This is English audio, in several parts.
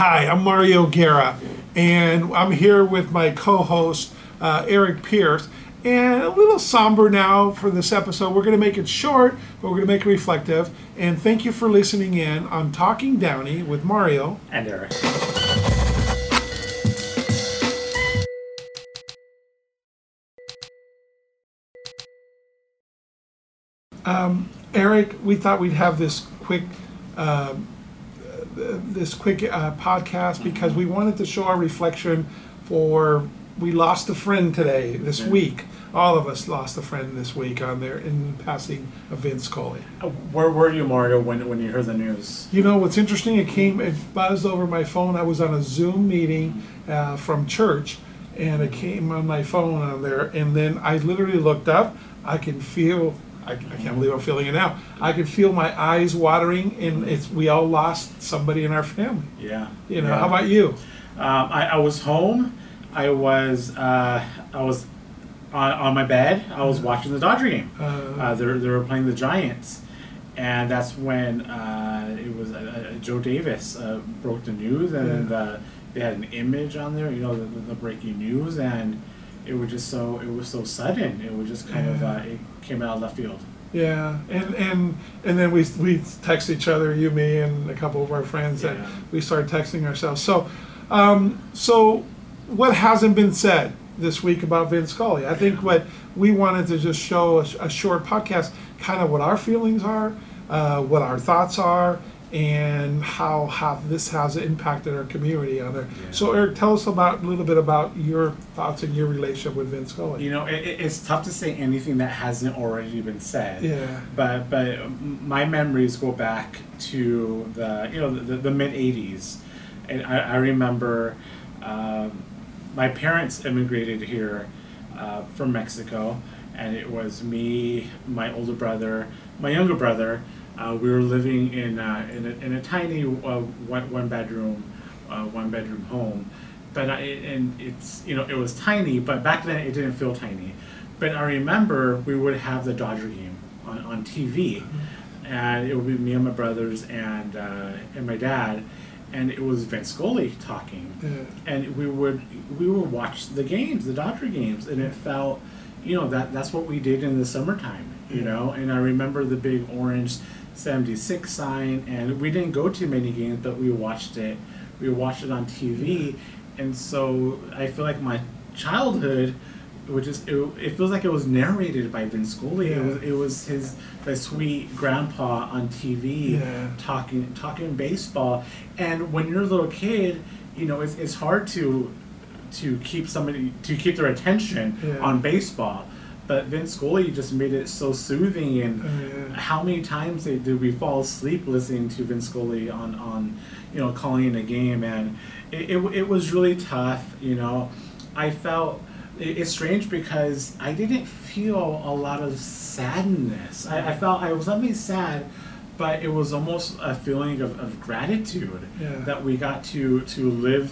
Hi, I'm Mario Guerra, and I'm here with my co-host uh, Eric Pierce. And a little somber now for this episode. We're going to make it short, but we're going to make it reflective. And thank you for listening in on Talking Downey with Mario. And Eric. Eric, we thought we'd have this quick, um, uh, this quick uh, podcast because we wanted to show our reflection for we lost a friend today, this week. All of us lost a friend this week on there in passing of Vince. Uh, Where were you, Mario, when, when you heard the news? You know what's interesting? It came, it buzzed over my phone. I was on a Zoom meeting uh, from church, and it came on my phone on there. And then I literally looked up. I can feel. I, I can't believe I'm feeling it now. I can feel my eyes watering, and it's we all lost somebody in our family. Yeah. You know, yeah. how about you? Um, I, I was home. I was uh, I was on, on my bed. I was watching the Dodger game. Uh, Uh, they, were- they were playing the Giants, and that's when uh, it was uh, uh, Joe Davis uh, broke the news, and uh, they had an image on there, you know, the, the breaking news, and it was just so it was so sudden. It was just kind of uh, it came out of left field. Yeah, and and and then we we text each other, you, me, and a couple of our friends, and we started texting ourselves. So, um, so what hasn't been said this week about Vin Scully? I think what we wanted to just show a, a short podcast, kind of what our feelings are, uh, what our thoughts are, and how how this has impacted our community on there. Yeah. So, Eric, tell us about a little bit about your thoughts and your relationship with Vin Scully. You know, it- it's tough to say anything that hasn't already been said. Yeah. But but my memories go back to the you know the, the mid '80s, and I, I remember um, my parents immigrated here uh, from Mexico, and it was me, my older brother, my younger brother. Uh, we were living in uh, in, a, in a tiny uh, one one bedroom uh, one bedroom home, but I, and it's you know it was tiny, but back then it didn't feel tiny. But I remember we would have the Dodger game on, on TV, and it would be me and my brothers and uh, and my dad, and it was Vin Scully talking, Yeah. and we would we would watch the games, the Dodger games, and it felt, you know that that's what we did in the summertime, you know. And I remember the big orange seventy six sign, and we didn't go to many games, but we watched it. We watched it on TV, and so I feel like my childhood which is it, it feels like it was narrated by Vin Scully. It was it was his the sweet grandpa on TV Yeah. talking talking baseball. And when you're a little kid, you know it's, it's hard to to keep somebody to keep their attention Yeah. on baseball. But Vin Scully just made it so soothing, and Oh, how many times did we fall asleep listening to Vin Scully on, on you know calling a game, and it, it, it was really tough. You know, I felt it- it's strange because I didn't feel a lot of sadness. I, I felt I was not only sad, but it was almost a feeling of, of gratitude Yeah. that we got to to live,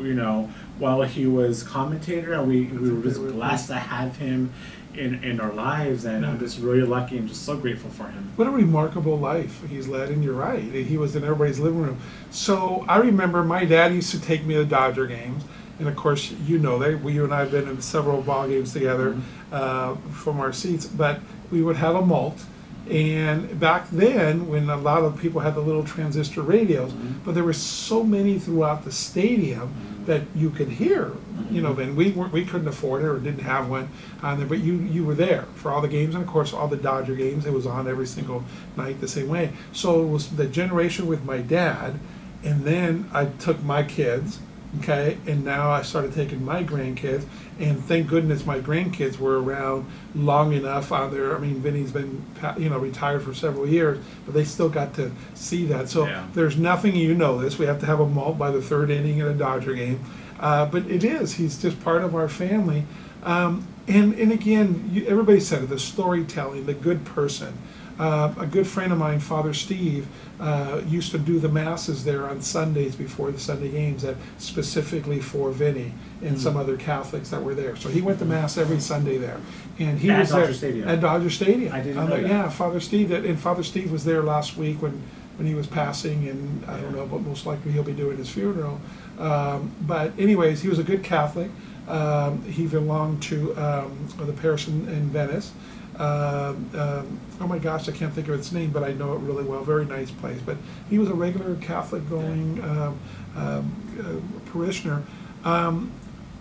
you know, while he was commentator, and we, we were just blessed to have him in, in our lives, and I'm just really lucky and just so grateful for him. What a remarkable life he's led, and you're right. He was in everybody's living room. So I remember my dad used to take me to Dodger games, and of course, you know that we, you and I have been in several ball games together uh, from our seats. But we would have a malt, and back then, when a lot of people had the little transistor radios, mm-hmm. but there were so many throughout the stadium mm-hmm. that you could hear. Mm-hmm. You know, and we weren't, we couldn't afford it or didn't have one on there, but you you were there for all the games, and of course all the Dodger games. It was on every single night the same way. So it was the generation with my dad, and then I took my kids, okay, and now I started taking my grandkids, and thank goodness my grandkids were around long enough on there. I mean, Vinny's been you know retired for several years, but they still got to see that. So Yeah. there's nothing you know this. We have to have a malt by the third inning in a Dodger game, uh, but it is. He's just part of our family. Um, and and again, you, everybody said it. The storytelling, the good person. Uh, a good friend of mine, Father Steve, uh, used to do the masses there on Sundays before the Sunday games, that specifically for Vinny and some other Catholics that were there. So he went to mass every Sunday there, and he At was Dodger there Stadium. at Dodger Stadium. I didn't On know the- that. Yeah, Father Steve, and Father Steve was there last week when when he was passing, and I don't know, but most likely he'll be doing his funeral. Um, but anyways, he was a good Catholic. Um, he belonged to um, the parish in, in Venice. Um, um, oh my gosh, I can't think of its name, but I know it really well. Very nice place. But he was a regular Catholic going um, um, uh, parishioner. Um,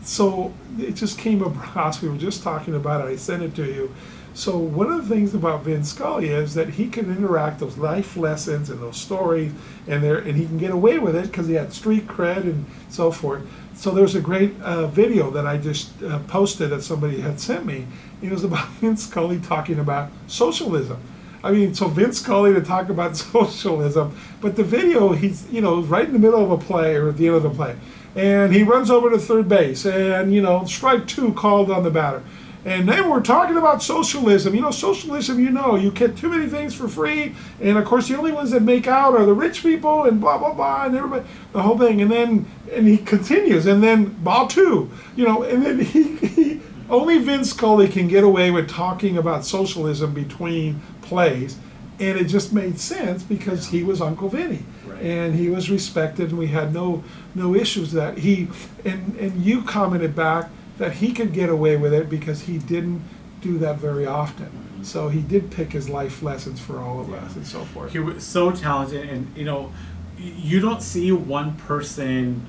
so it just came across. We were just talking about it. I sent it to you. So one of the things about Vin Scully is that he can interact those life lessons and those stories, and there, and he can get away with it because he had street cred and so forth. So there's a great uh, video that I just uh, posted that somebody had sent me. It was about Vin Scully talking about socialism. I mean, so Vin Scully to talk about socialism, but the video he's you know right in the middle of a play or at the end of the play, and he runs over to third base, and you know strike two called on the batter. And then we're talking about socialism. You know, socialism, you know, you get too many things for free. And of course, the only ones that make out are the rich people and blah, blah, blah, and everybody, the whole thing. And then, and he continues, and then two, you know, and then he, he only Vin Scully can get away with talking about socialism between plays. And it just made sense because he was Uncle Vinny. Right. And he was respected, and we had no no issues with that he and and you commented back that he could get away with it because he didn't do that very often. So he did pick his life lessons for all of us and so forth. He was so talented, and you know, you don't see one person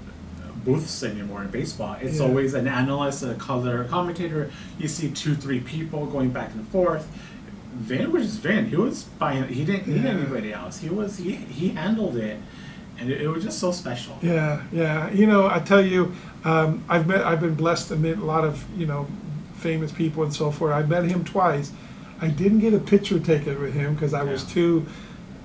booths anymore in baseball. It's Yeah. always an analyst, a color commentator. You see two, three people going back and forth. Vin was just Vin. He was buying. He didn't need Yeah. anybody else. He was he he handled it, and it, it was just so special. Yeah, yeah. You know, I tell you, um, I've met, I've been blessed to meet a lot of you know famous people and so forth. I met him twice. I didn't get a picture taken with him because I was too,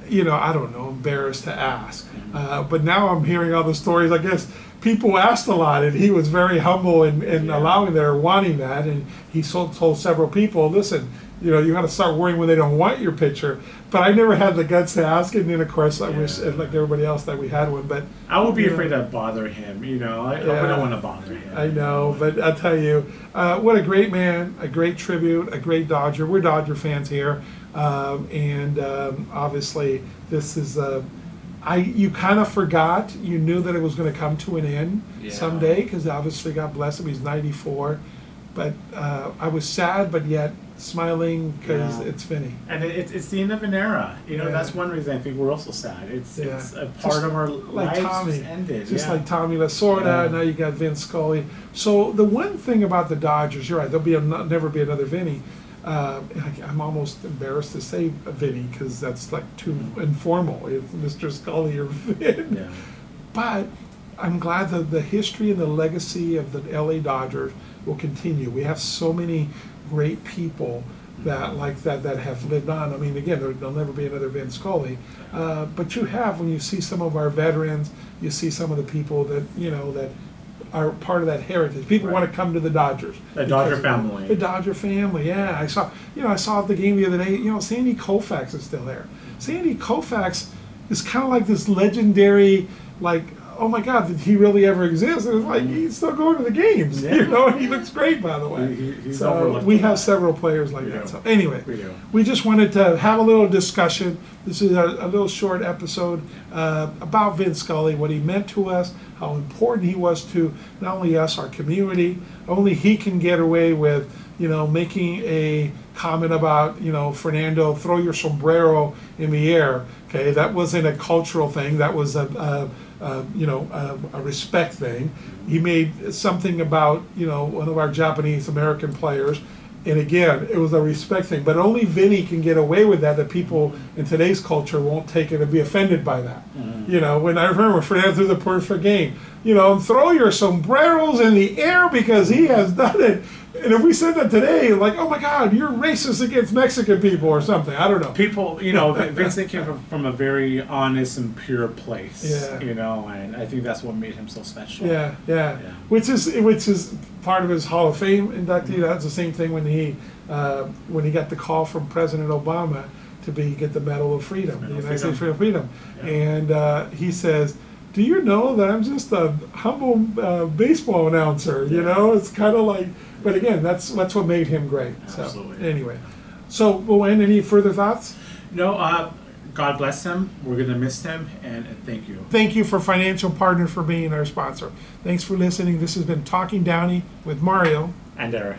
you know, I don't know, embarrassed to ask. Uh, but now I'm hearing all the stories. I guess people asked a lot, and he was very humble in, in Yeah. allowing that wanting that. And he told, told several people, listen, you know, you got to start worrying when they don't want your picture. But I never had the guts to ask, and then of course I wish, like everybody else, that we had one. But I would be afraid to bother him. You know, I, I Yeah. wouldn't want to bother him. I know, but I'll tell you, uh, what a great man, a great tribute, a great Dodger. We're Dodger fans here, um, and um, obviously this is. Uh, I you kind of forgot. You knew that it was going to come to an end Yeah. someday because obviously God bless him. He's 94, but uh, I was sad, but yet smiling because Yeah. it's Vinny. And it, it's, it's the end of an era. You know, Yeah. that's one reason I think we're also sad. It's, Yeah. it's a Just part of our like lives Tommy, just ended. just like Tommy Lasorda. Now you got Vin Scully. So the one thing about the Dodgers, you're right. There'll be a, never be another Vinny. Uh, I- I'm almost embarrassed to say Vinny because that's like too informal. If Mr. Scully or Vin. Yeah. But I'm glad that the history and the legacy of the LA Dodgers will continue. We have so many great people that like that that have lived on. I mean, again, there, there'll never be another Vin Scully, uh, but you have when you see some of our veterans, you see some of the people that you know that are part of that heritage. People want to come to the Dodgers. The Dodger family. The Dodger family, yeah. I saw, you know, I saw the game the other day. You know, Sandy Koufax is still there. Sandy Koufax is kind of like this legendary, like, oh my God, did he really ever exist? And it's like he's still going to the games, Yeah. you know, and he looks great, by the way. He- so we have lot. several players like We that. do. So anyway, We do. we just wanted to have a little discussion. This is a, a little short episode uh, about Vin Scully, what he meant to us, how important he was to not only us, our community. Only he can get away with, you know, making a comment about, you know, Fernando, throw your sombrero in the air. Okay, that wasn't a cultural thing. That was a, a, a you know, a, a respect thing. He made something about, you know, one of our Japanese American players and again, it was a respect thing, but only Vinny can get away with that. That people in today's culture won't take it and be offended by that. Mm-hmm. You know, when I remember Fernando threw the perfect game, you know, throw your sombreros in the air because he has done it. And if we said that today, like, oh my God, you're racist against Mexican people or something. I don't know. People, you know, Vin- Vincent came from, from a very honest and pure place. Yeah. You know, and I think that's what made him so special. Yeah, yeah, Yeah. Which is which is part of his Hall of Fame inductee. That's the same thing when he uh, when he got the call from President Obama to be get the Medal of Freedom, the Medal United States Freedom. Freedom. Yeah. And uh, he says, "Do you know that I'm just a humble uh, baseball announcer? You Yeah. know, it's kind of like." But again, that's that's what made him great. So Absolutely. anyway, so Luann, any further thoughts? No, uh, God bless him. We're gonna miss him, and, and thank you. Thank you for Financial Partner for being our sponsor. Thanks for listening. This has been Talking Downey with Mario. And Eric.